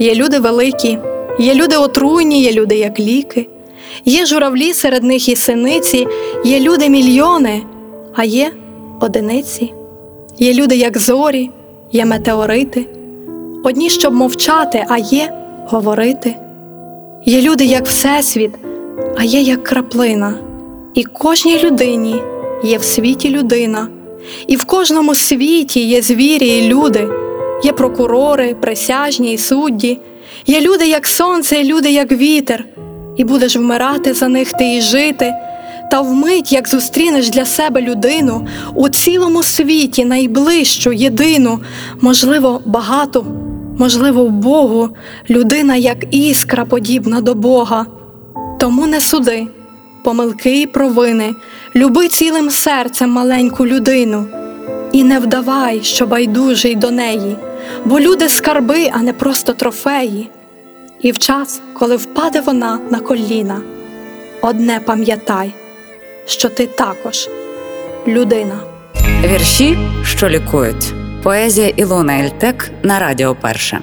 є люди великі, є люди отруйні, є люди як ліки, є журавлі серед них і синиці, є люди мільйони, а є одиниці, є люди як зорі, є метеорити, одні, щоб мовчати, а є говорити. Є люди як Всесвіт, а є як краплина, і кожній людині є в світі людина, і в кожному світі є звірі і люди. Є прокурори, присяжні і судді, є люди, як сонце, і люди, як вітер, і будеш вмирати за них ти і жити. Та вмить, як зустрінеш для себе людину у цілому світі найближчу, єдину, можливо, багату, можливо, в Богу, людина, як іскра, подібна до Бога. Тому не суди, помилки і провини, люби цілим серцем маленьку людину. І не вдавай, що байдужий до неї, бо люди скарби, а не просто трофеї. І в час, коли впаде вона на коліна, одне пам'ятай, що ти також людина. Вірші, що лікують. Поезія Ілона Ельтек на Радіо Перше.